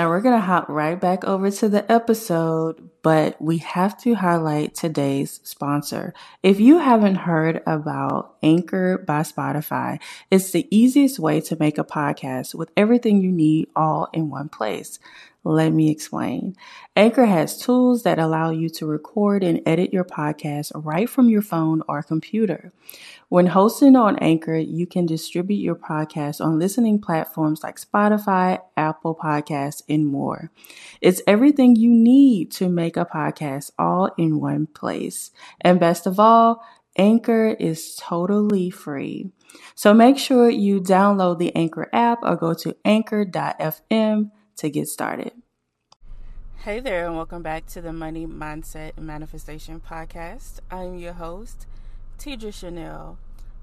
Now we're going to hop right back over to the episode, but we have to highlight today's sponsor. If you haven't heard about Anchor by Spotify, it's the easiest way to make a podcast with everything you need all in one place. Let me explain. Anchor has tools that allow you to record and edit your podcast right from your phone or computer. When hosting on Anchor, you can distribute your podcast on listening platforms like Spotify, Apple Podcasts, and more. It's everything you need to make a podcast all in one place. And best of all, Anchor is totally free. So make sure you download the Anchor app or go to anchor.fm to get started. Hey there, and welcome back to the Money Mindset and Manifestation Podcast. I'm your host, Tidra Chanel.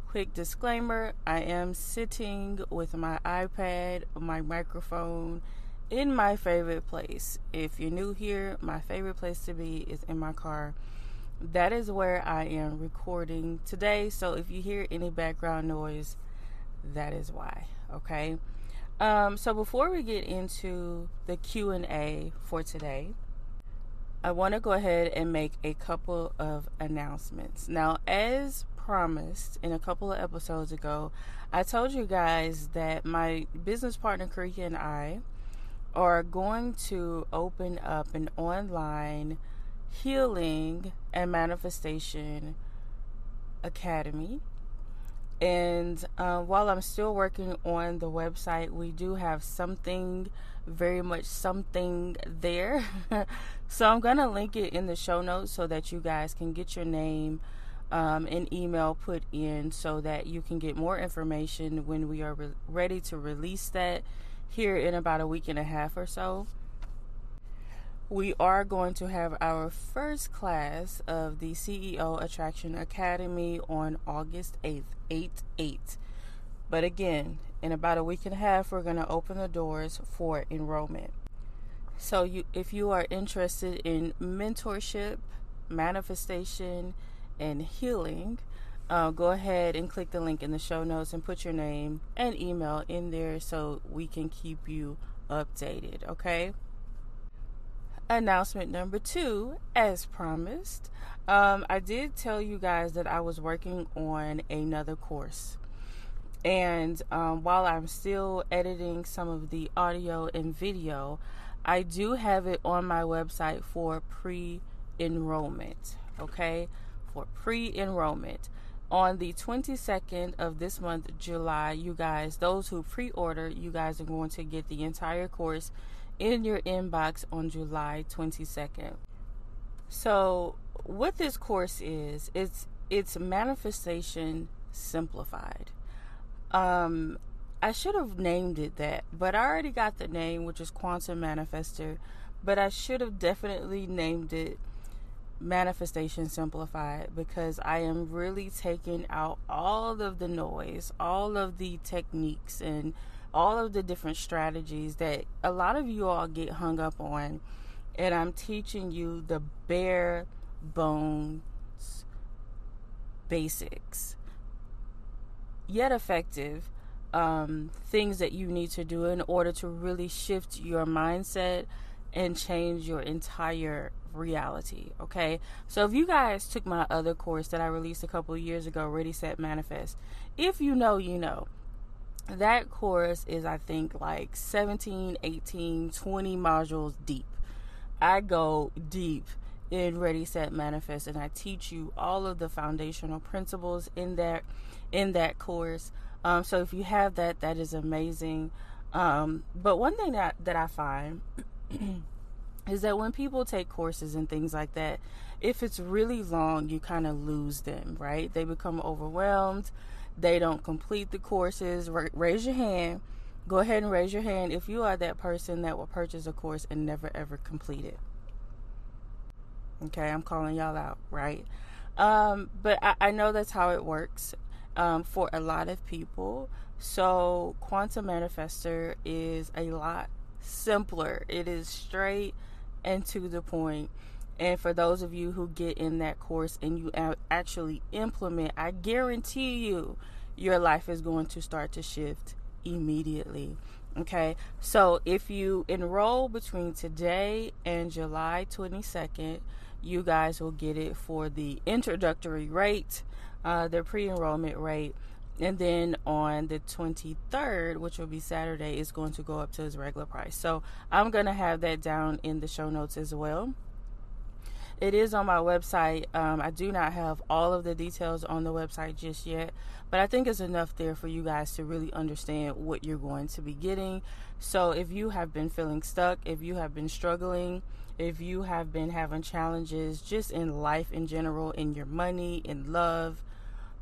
Quick disclaimer I am sitting with my iPad, my microphone, in my favorite place. If you're new here, my favorite place to be is in my car. That is where I am recording today. So if you hear any background noise, that is why. Okay. Um, so before we get into the Q and A for today, I want to go ahead and make a couple of announcements. Now, as promised in a couple of episodes ago, I told you guys that my business partner Karika and I are going to open up an online healing and manifestation academy and uh, while I'm still working on the website, we do have something, very much something there. so I'm going to link it in the show notes so that you guys can get your name um, and email put in so that you can get more information when we are re- ready to release that here in about a week and a half or so we are going to have our first class of the CEO Attraction Academy on August 8th, 8 8. But again, in about a week and a half, we're going to open the doors for enrollment. So, you, if you are interested in mentorship, manifestation, and healing, uh, go ahead and click the link in the show notes and put your name and email in there so we can keep you updated. Okay announcement number two, as promised, um, I did tell you guys that I was working on another course. And um, while I'm still editing some of the audio and video, I do have it on my website for pre enrollment. Okay? For pre enrollment. On the 22nd of this month, July, you guys, those who pre order, you guys are going to get the entire course in your inbox on July 22nd. So, what this course is, it's it's manifestation simplified. Um I should have named it that, but I already got the name, which is Quantum Manifester, but I should have definitely named it Manifestation Simplified because I am really taking out all of the noise, all of the techniques and all of the different strategies that a lot of you all get hung up on. And I'm teaching you the bare bones basics, yet effective um, things that you need to do in order to really shift your mindset and change your entire reality. Okay, so if you guys took my other course that I released a couple years ago, Ready Set Manifest, if you know, you know. That course is i think like 17 18 20 modules deep. I go deep in ready set manifest and i teach you all of the foundational principles in that in that course. Um, so if you have that that is amazing. Um, but one thing that that i find is that when people take courses and things like that if it's really long you kind of lose them right they become overwhelmed they don't complete the courses, raise your hand. Go ahead and raise your hand if you are that person that will purchase a course and never ever complete it. Okay, I'm calling y'all out, right? Um, but I, I, know that's how it works um, for a lot of people. So, Quantum Manifester is a lot simpler, it is straight and to the point. and for those of you who get in that course and you actually implement, I guarantee you your life is going to start to shift immediately. Okay, so if you enroll between today and July 22nd, you guys will get it for the introductory rate, uh, the pre enrollment rate. And then on the 23rd, which will be Saturday, is going to go up to its regular price. So I'm going to have that down in the show notes as well. It is on my website. Um, I do not have all of the details on the website just yet, but I think it's enough there for you guys to really understand what you're going to be getting. So if you have been feeling stuck, if you have been struggling, if you have been having challenges just in life in general, in your money, in love,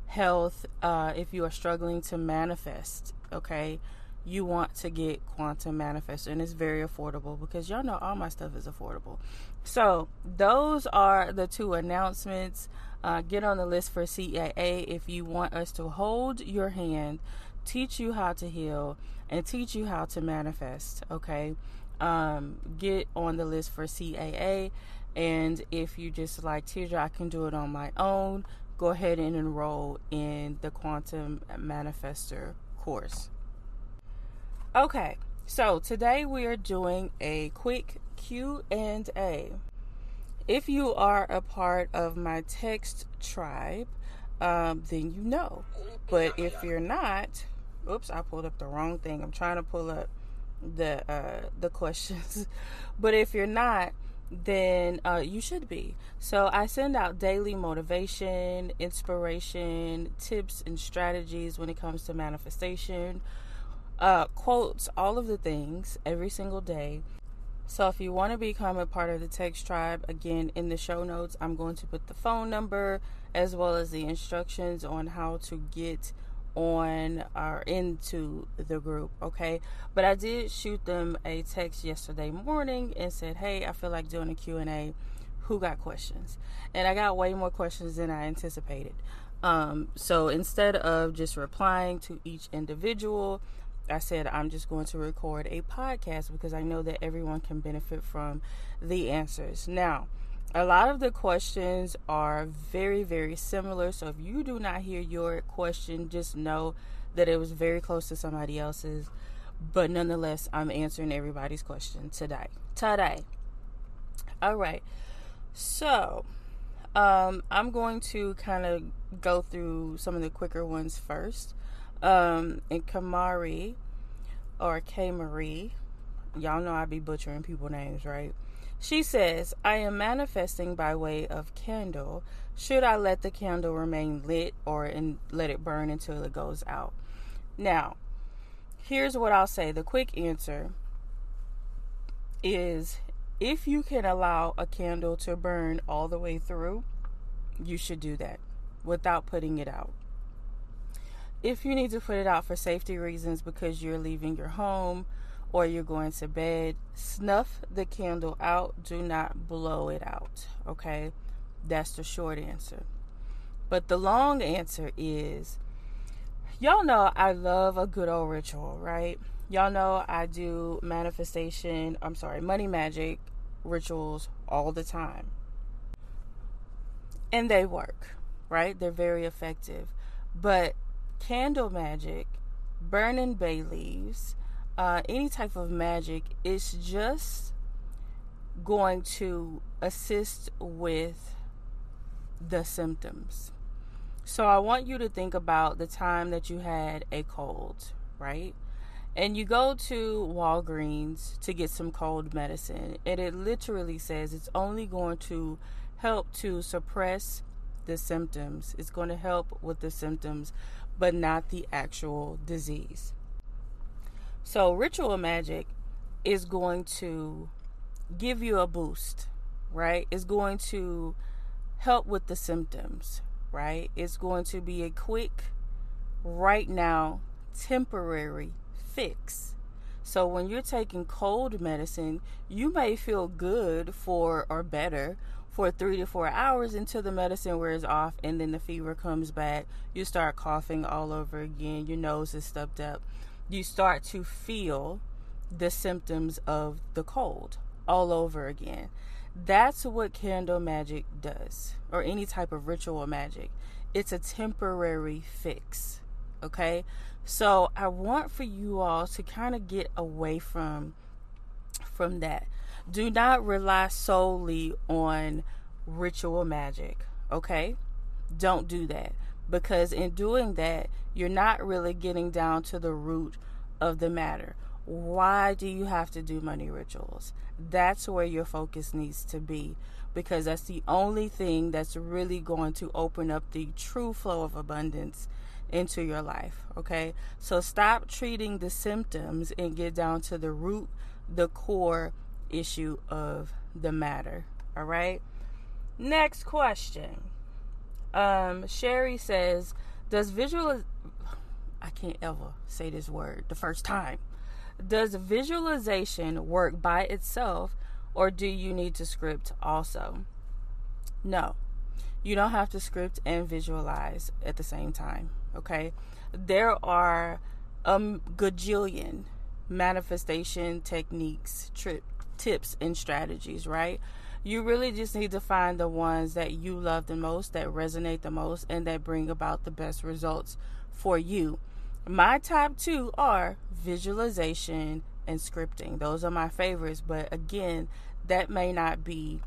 health, uh, if you are struggling to manifest, okay, you want to get Quantum Manifest, and it's very affordable because y'all know all my stuff is affordable. So, those are the two announcements. Uh, get on the list for CAA if you want us to hold your hand, teach you how to heal, and teach you how to manifest. Okay, um, get on the list for CAA. And if you just like Tidra, I can do it on my own. Go ahead and enroll in the Quantum Manifester course. Okay, so today we are doing a quick Q&A. If you are a part of my text tribe, um, then you know. But if you're not, oops, I pulled up the wrong thing. I'm trying to pull up the uh, the questions. but if you're not, then uh, you should be. So I send out daily motivation, inspiration, tips, and strategies when it comes to manifestation uh, quotes, all of the things every single day. So if you want to become a part of the text tribe, again in the show notes, I'm going to put the phone number as well as the instructions on how to get on or into the group okay? But i did shoot them a text yesterday morning and said hey i feel like doing a q&a who got questions? And i got way more questions than i anticipated. Um, so instead of just replying to each individual I said I'm just going to record a podcast because I know that everyone can benefit from the answers. Now, a lot of the questions are very, very similar. So if you do not hear your question, just know that it was very close to somebody else's. But nonetheless, I'm answering everybody's question today. Today. All right. So, um, I'm going to kind of go through some of the quicker ones first. Um, and Kamari or K Marie, y'all know I be butchering people names, right? She says, I am manifesting by way of candle. Should I let the candle remain lit or in, let it burn until it goes out? Now, here's what I'll say the quick answer is if you can allow a candle to burn all the way through, you should do that without putting it out. If you need to put it out for safety reasons because you're leaving your home or you're going to bed, snuff the candle out. Do not blow it out. Okay? That's the short answer. But the long answer is y'all know I love a good old ritual, right? Y'all know I do manifestation, I'm sorry, money magic rituals all the time. And they work, right? They're very effective. But candle magic, burning bay leaves, uh, any type of magic it's just going to assist with the symptoms. So I want you to think about the time that you had a cold, right? And you go to Walgreens to get some cold medicine, and it literally says it's only going to help to suppress the symptoms. It's going to help with the symptoms, but not the actual disease. So, ritual magic is going to give you a boost, right? It's going to help with the symptoms, right? It's going to be a quick, right now, temporary fix. So, when you're taking cold medicine, you may feel good for or better for three to four hours until the medicine wears off and then the fever comes back. You start coughing all over again, your nose is stuffed up. You start to feel the symptoms of the cold all over again. That's what candle magic does, or any type of ritual magic. It's a temporary fix. Okay? So I want for you all to kind of get away from from that. Do not rely solely on ritual magic, okay? Don't do that because in doing that, you're not really getting down to the root of the matter. Why do you have to do money rituals? That's where your focus needs to be because that's the only thing that's really going to open up the true flow of abundance into your life. Okay, so stop treating the symptoms and get down to the root, the core issue of the matter. All right, next question. Um, Sherry says, Does visual I can't ever say this word the first time. Does visualization work by itself or do you need to script also? No. You don't have to script and visualize at the same time, okay? There are a gajillion manifestation techniques, tips, and strategies, right? You really just need to find the ones that you love the most, that resonate the most, and that bring about the best results for you. My top two are visualization and scripting. Those are my favorites, but again, that may not be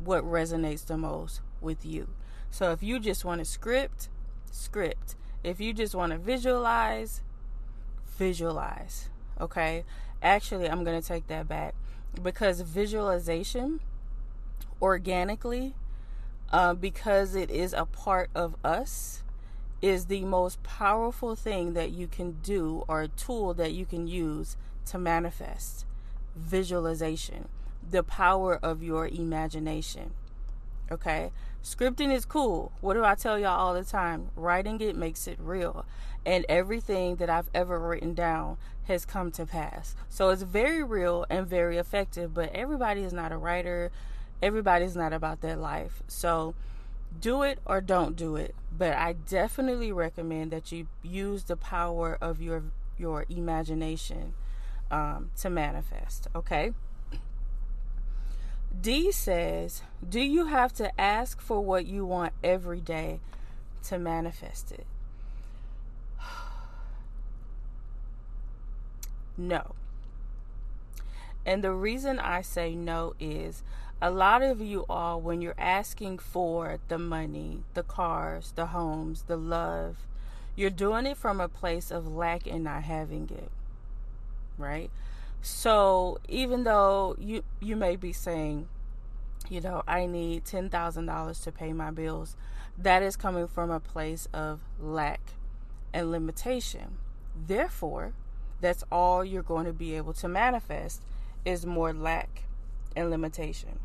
what resonates the most with you. So if you just want to script, script. If you just want to visualize, visualize. Okay? Actually, I'm going to take that back because visualization organically, uh, because it is a part of us, is the most powerful thing that you can do or a tool that you can use to manifest visualization, the power of your imagination. Okay? Scripting is cool. What do I tell y'all all the time? Writing it makes it real. And everything that I've ever written down has come to pass. So it's very real and very effective, but everybody is not a writer. Everybody's not about that life. So do it or don't do it. But i definitely recommend that you use the power of your your imagination um, to manifest okay? D says do you have to ask for what you want every day to manifest it? No and the reason i say no is a lot of you all, when you're asking for the money, the cars, the homes, the love, you're doing it from a place of lack and not having it. Right? So even though you you may be saying, you know, I need ten thousand dollars to pay my bills, that is coming from a place of lack and limitation. Therefore, that's all you're going to be able to manifest is more lack and limitation.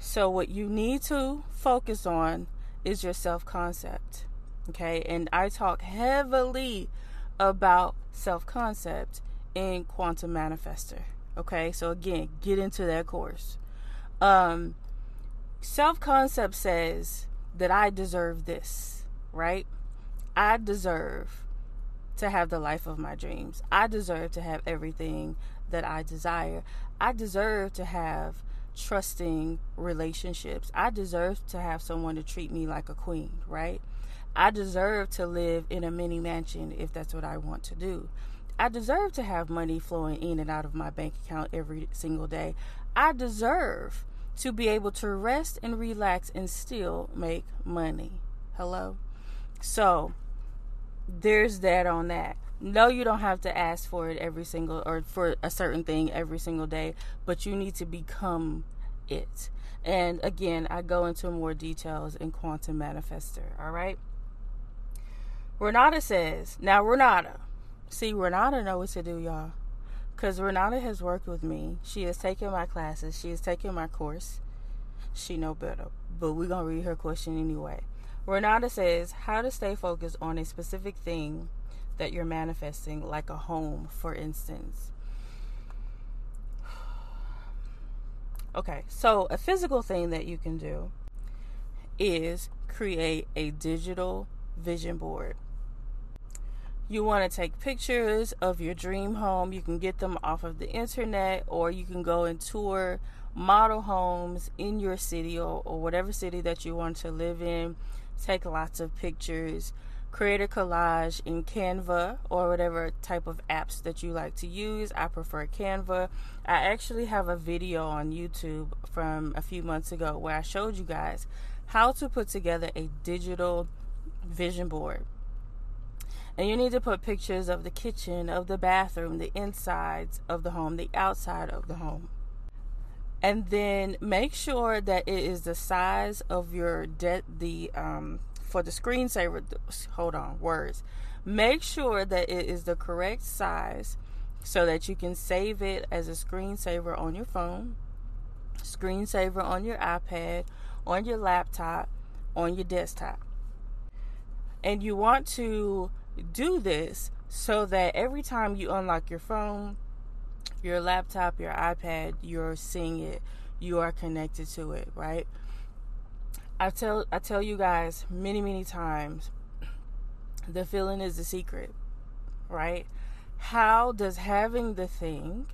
So, what you need to focus on is your self concept. Okay, and I talk heavily about self concept in Quantum Manifester. Okay, so again, get into that course. Um, self concept says that I deserve this, right? I deserve to have the life of my dreams. I deserve to have everything that I desire. I deserve to have trusting relationships. I deserve to have someone to treat me like a queen, right? I deserve to live in a mini mansion if that's what I want to do. I deserve to have money flowing in and out of my bank account every single day. I deserve to be able to rest and relax and still make money. Hello? So, there's that on that. No, you don't have to ask for it every single or for a certain thing every single day, but you need to become it. And again, I go into more details in Quantum Manifester, all right? Renata says, now Renata, see, Renata know what to do, y'all. Because Renata has worked with me. She has taken my classes. She has taken my course. She know better. But we're going to read her question anyway. Renata says, how to stay focused on a specific thing that you're manifesting, like a home, for instance. Okay, so a physical thing that you can do is create a digital vision board. You want to take pictures of your dream home. You can get them off of the internet, or you can go and tour model homes in your city or, or whatever city that you want to live in. Take lots of pictures create a collage in Canva or whatever type of apps that you like to use. I prefer Canva. I actually have a video on YouTube from a few months ago where I showed you guys how to put together a digital vision board. And you need to put pictures of the kitchen, of the bathroom, the insides of the home, the outside of the home. And then make sure that it is the size of your debt the um for the screensaver hold on words. Make sure that it is the correct size so that you can save it as a screensaver on your phone screensaver on your ipad on your laptop on your desktop. And you want to do this so that every time you unlock your phone your laptop your ipad you're seeing it. You are connected to it right I tell I tell you guys many many times the feeling is the secret, right? How does having the thing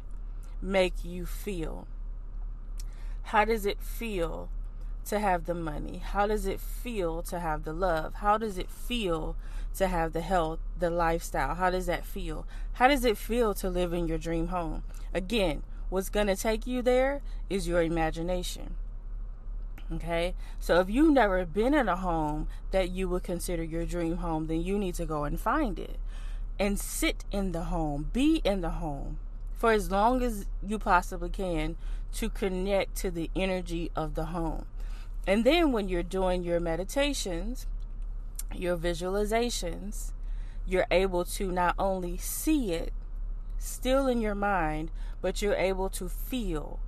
make you feel? How does it feel to have the money? How does it feel to have the love? How does it feel to have the health, the lifestyle? How does that feel? How does it feel to live in your dream home? Again, what's going to take you there is your imagination. Okay, so if you've never been in a home that you would consider your dream home, then you need to go and find it and sit in the home, be in the home for as long as you possibly can to connect to the energy of the home. And then when you're doing your meditations, your visualizations, you're able to not only see it still in your mind, but you're able to feel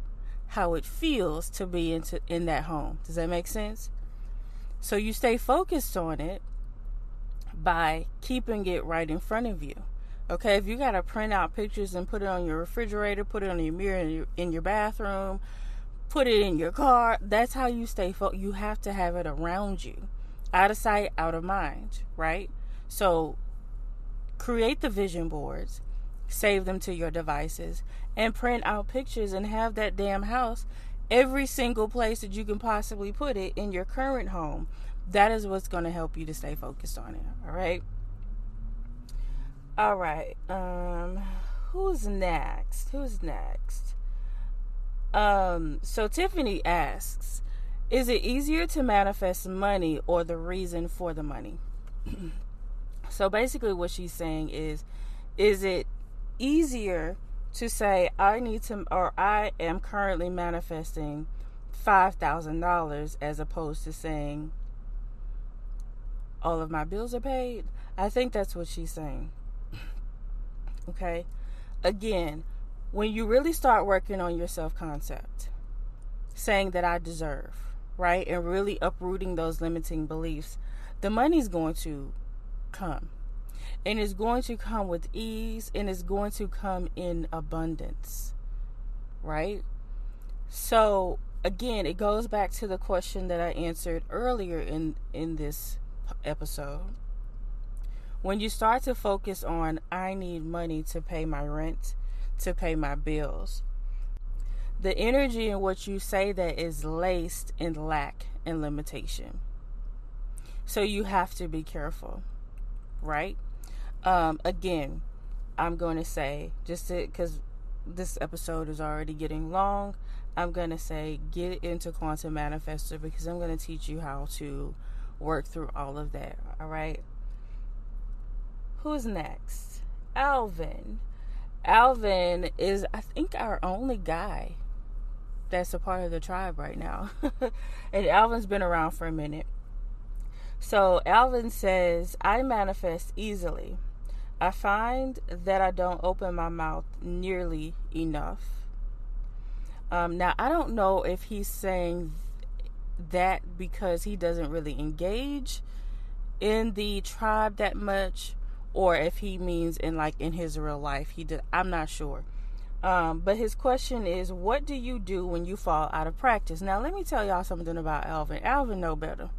how it feels to be into in that home. Does that make sense? So you stay focused on it by keeping it right in front of you. Okay, if you got to print out pictures and put it on your refrigerator, put it on your mirror in your, in your bathroom, put it in your car, that's how you stay focused. You have to have it around you. Out of sight, out of mind, right? So create the vision boards save them to your devices, and print out pictures and have that damn house every single place that you can possibly put it in your current home. That is what's going to help you to stay focused on it. All right. All right. Um, who's next? Who's next? Um, so Tiffany asks, is it easier to manifest money or the reason for the money? so basically what she's saying is is it easier to say I need to or I am currently manifesting $5,000 as opposed to saying all of my bills are paid. I think that's what she's saying. okay? Again, when you really start working on your self concept, saying that I deserve, right? And really uprooting those limiting beliefs, the money's going to come and it's going to come with ease and it's going to come in abundance right? So again it goes back to the question that i answered earlier in in this episode. When you start to focus on i need money to pay my rent to pay my bills the energy in what you say that is laced in lack and limitation. So you have to be careful right um, again, I'm going to say, just because this episode is already getting long, I'm going to say get into Quantum Manifester because I'm going to teach you how to work through all of that. All right. Who's next? Alvin. Alvin is, I think, our only guy that's a part of the tribe right now. and Alvin's been around for a minute. So Alvin says, I manifest easily. I find that I don't open my mouth nearly enough. Um, now, I don't know if he's saying that because he doesn't really engage in the tribe that much, or if he means in like in his real life. He did. I'm not sure. Um, but his question is, what do you do when you fall out of practice? Now, let me tell y'all something about Alvin. Alvin know better.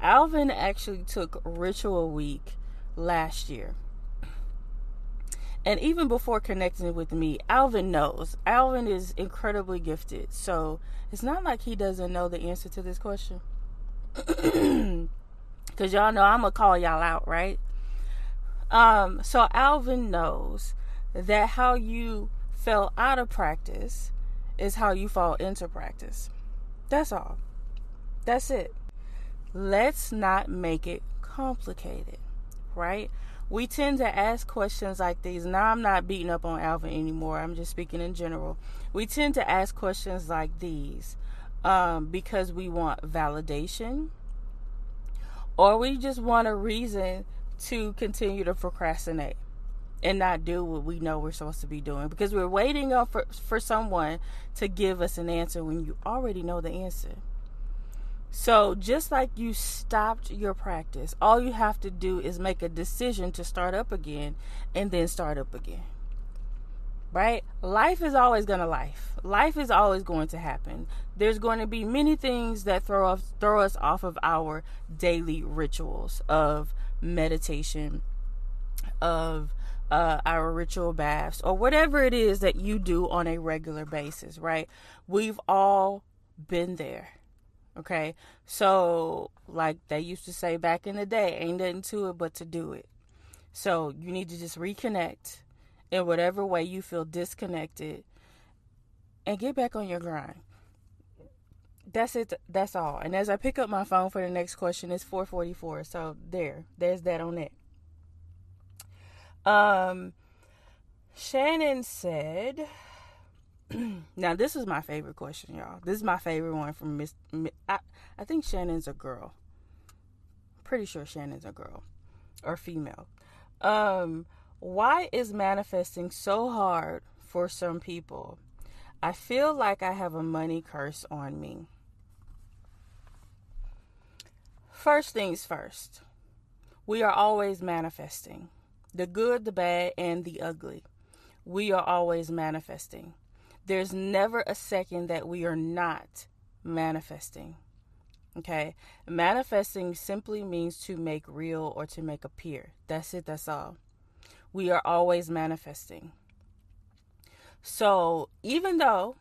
Alvin actually took Ritual Week last year. And even before connecting with me, Alvin knows. Alvin is incredibly gifted. So it's not like he doesn't know the answer to this question. Because y'all know I'm going to call y'all out, right? Um, so Alvin knows that how you fell out of practice is how you fall into practice. That's all. That's it. Let's not make it complicated, right? We tend to ask questions like these. Now, I'm not beating up on Alvin anymore. I'm just speaking in general. We tend to ask questions like these um, because we want validation or we just want a reason to continue to procrastinate and not do what we know we're supposed to be doing because we're waiting on for, for someone to give us an answer when you already know the answer. So, just like you stopped your practice, all you have to do is make a decision to start up again and then start up again. Right? Life is always going to life. Life is always going to happen. There's going to be many things that throw us throw us off of our daily rituals of meditation, of uh, our ritual baths, or whatever it is that you do on a regular basis, right? We've all been there. Okay. So, like they used to say back in the day, ain't nothing to it but to do it. So, you need to just reconnect in whatever way you feel disconnected and get back on your grind. That's it. That's all. And as I pick up my phone for the next question, it's 444. So, there. There's that on it. Um, Shannon said, now this is my favorite question, y'all. This is my favorite one from Miss. I, I think Shannon's a girl. Pretty sure Shannon's a girl or female. Um, why is manifesting so hard for some people? I feel like I have a money curse on me. First things first, we are always manifesting the good, the bad, and the ugly. We are always manifesting. There's never a second that we are not manifesting. Okay? Manifesting simply means to make real or to make appear. That's it, that's all. We are always manifesting. So, even though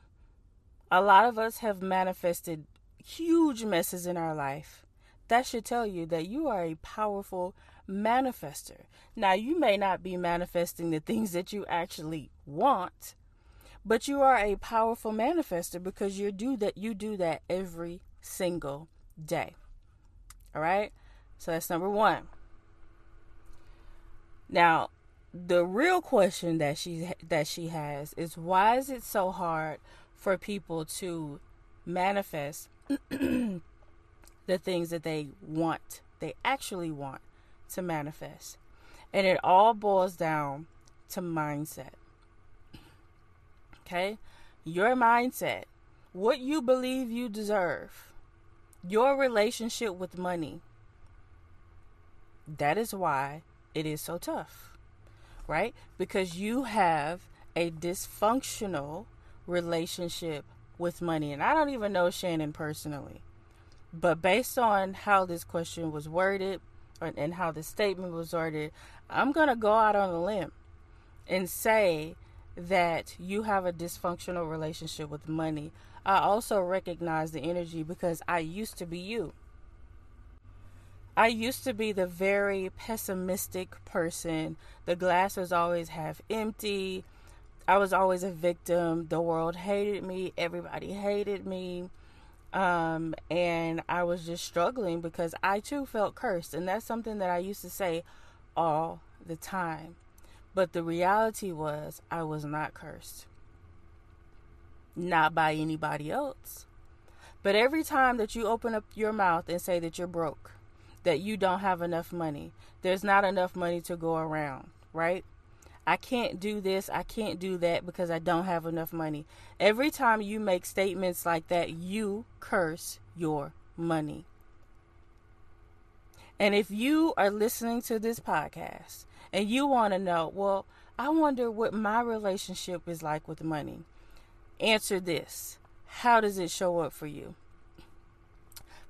a lot of us have manifested huge messes in our life, that should tell you that you are a powerful manifester. Now, you may not be manifesting the things that you actually want, but you are a powerful manifester because you do that you do that every single day. All right? So that's number 1. Now, the real question that she that she has is why is it so hard for people to manifest the things that they want, they actually want to manifest. And it all boils down to mindset. Okay? Your mindset, what you believe you deserve, your relationship with money. That is why it is so tough, right? Because you have a dysfunctional relationship with money. And I don't even know Shannon personally. But based on how this question was worded, and how the statement was worded, I'm going to go out on a limb and say that you have a dysfunctional relationship with money. I also recognize the energy because I used to be you. I used to be the very pessimistic person. The glass was always half empty. I was always a victim. The world hated me. Everybody hated me. Um, and I was just struggling because I too felt cursed. And that's something that I used to say all the time. But the reality was, I was not cursed. Not by anybody else. But every time that you open up your mouth and say that you're broke, that you don't have enough money, there's not enough money to go around, right? I can't do this, I can't do that because I don't have enough money. Every time you make statements like that, you curse your money. And if you are listening to this podcast and you want to know, well, I wonder what my relationship is like with money, answer this How does it show up for you?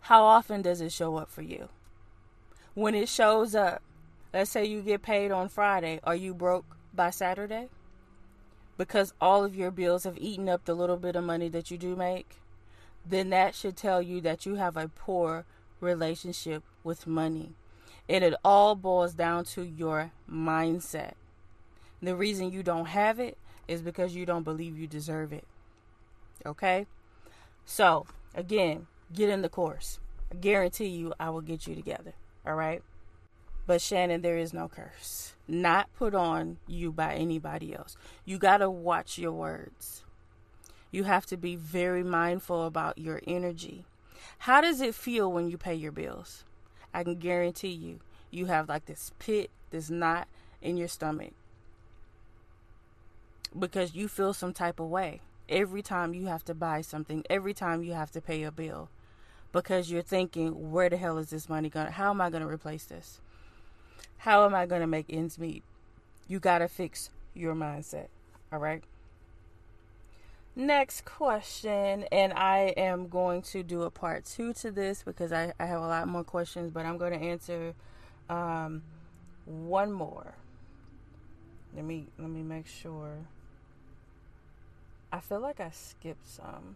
How often does it show up for you? When it shows up, let's say you get paid on Friday, are you broke by Saturday because all of your bills have eaten up the little bit of money that you do make, then that should tell you that you have a poor relationship with money. And it all boils down to your mindset. The reason you don't have it is because you don't believe you deserve it. Okay? So, again, get in the course. I guarantee you I will get you together. All right? But Shannon, there is no curse. Not put on you by anybody else. You got to watch your words. You have to be very mindful about your energy. How does it feel when you pay your bills? I can guarantee you, you have like this pit, this knot in your stomach because you feel some type of way every time you have to buy something, every time you have to pay a bill because you're thinking, where the hell is this money going? How am I going to replace this? How am I going to make ends meet? You got to fix your mindset. All right. Next question, and I am going to do a part two to this because I, I have a lot more questions, but I'm going to answer um, one more. Let me let me make sure. I feel like I skipped some.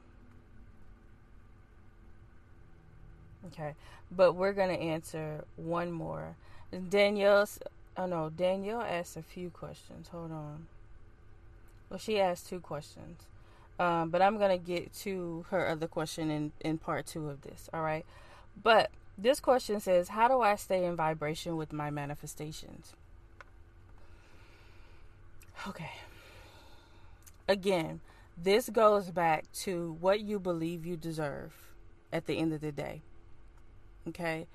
Okay, but we're gonna answer one more. Danielle, oh no, Danielle asked a few questions. Hold on. Well, she asked two questions, um, but I'm gonna get to her other question in in part two of this. All right, but this question says, "How do I stay in vibration with my manifestations?" Okay. Again, this goes back to what you believe you deserve at the end of the day. Okay.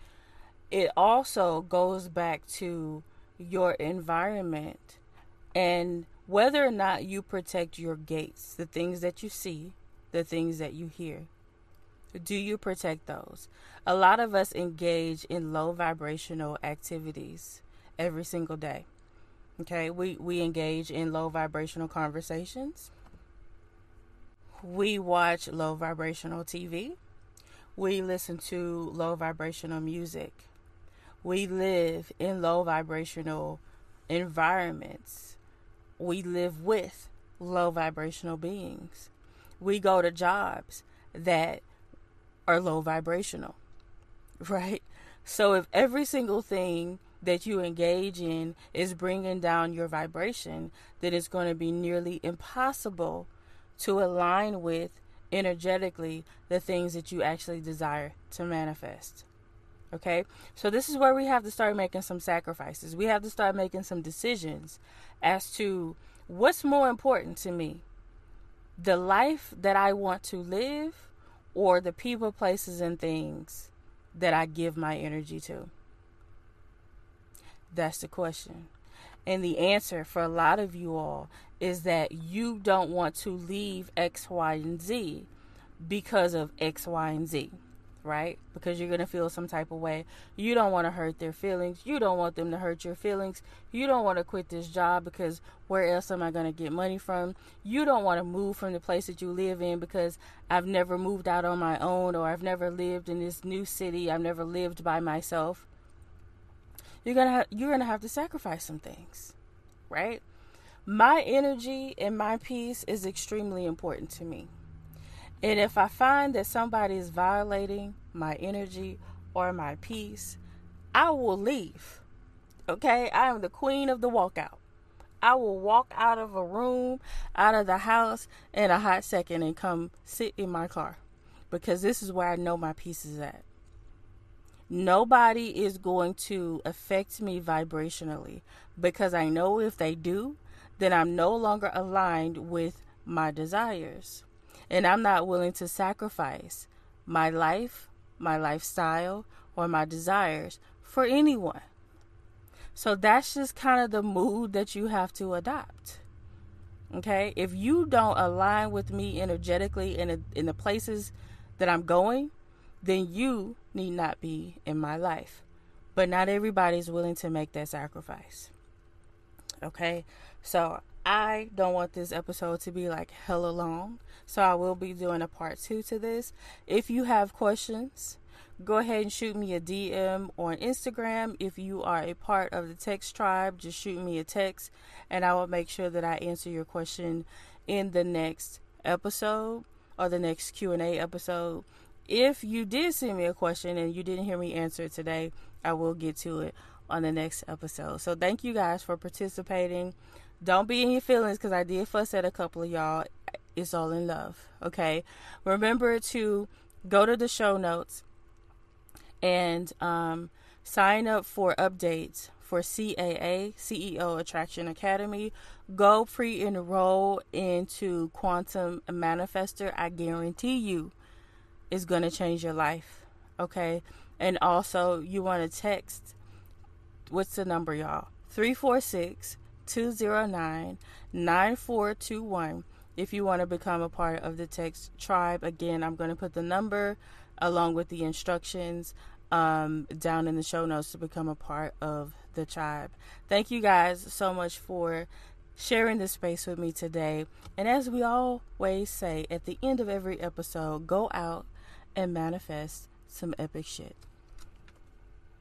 It also goes back to your environment and whether or not you protect your gates, the things that you see, the things that you hear. Do you protect those? A lot of us engage in low vibrational activities every single day. Okay, we, we engage in low vibrational conversations. We watch low vibrational TV. We listen to low vibrational music. We live in low vibrational environments. We live with low vibrational beings. We go to jobs that are low vibrational, right? So if every single thing that you engage in is bringing down your vibration, then it's going to be nearly impossible to align with energetically the things that you actually desire to manifest. Okay? So this is where we have to start making some sacrifices. We have to start making some decisions as to what's more important to me. The life that I want to live or the people, places and things that I give my energy to. That's the question. And the answer for a lot of you all is that you don't want to leave X, Y, and Z because of X, Y, and Z, right? Because you're going to feel some type of way. You don't want to hurt their feelings. You don't want them to hurt your feelings. You don't want to quit this job because where else am I going to get money from? You don't want to move from the place that you live in because I've never moved out on my own or I've never lived in this new city. I've never lived by myself you're gonna have, you're gonna have to sacrifice some things, right? My energy and my peace is extremely important to me. And if I find that somebody is violating my energy or my peace, I will leave. Okay? I am the queen of the walkout. I will walk out of a room, out of the house in a hot second and come sit in my car because this is where I know my peace is at. Nobody is going to affect me vibrationally because I know if they do, then I'm no longer aligned with my desires. And I'm not willing to sacrifice my life, my lifestyle, or my desires for anyone. So that's just kind of the mood that you have to adopt. Okay? If you don't align with me energetically in a, in the places that I'm going, then you need not be in my life. But not everybody is willing to make that sacrifice. Okay? So I don't want this episode to be like hella long. So I will be doing a part two to this. If you have questions, go ahead and shoot me a DM on Instagram. If you are a part of the text tribe, just shoot me a text and I will make sure that I answer your question in the next episode or the next Q&A episode if you did send me a question and you didn't hear me answer it today, I will get to it on the next episode. So thank you guys for participating. Don't be in your feelings because I did fuss at a couple of y'all. It's all in love. Okay. Remember to go to the show notes and um, sign up for updates for CAA, CEO Attraction Academy. Go pre enroll into Quantum Manifester. I guarantee you it's going to change your life. Okay. And also, you want to text what's the number, y'all? 346 209 9421 if you want to become a part of the text tribe. Again, I'm going to put the number along with the instructions um, down in the show notes to become a part of the tribe. Thank you guys so much for sharing this space with me today. And as we always say at the end of every episode, go out and manifest some epic shit.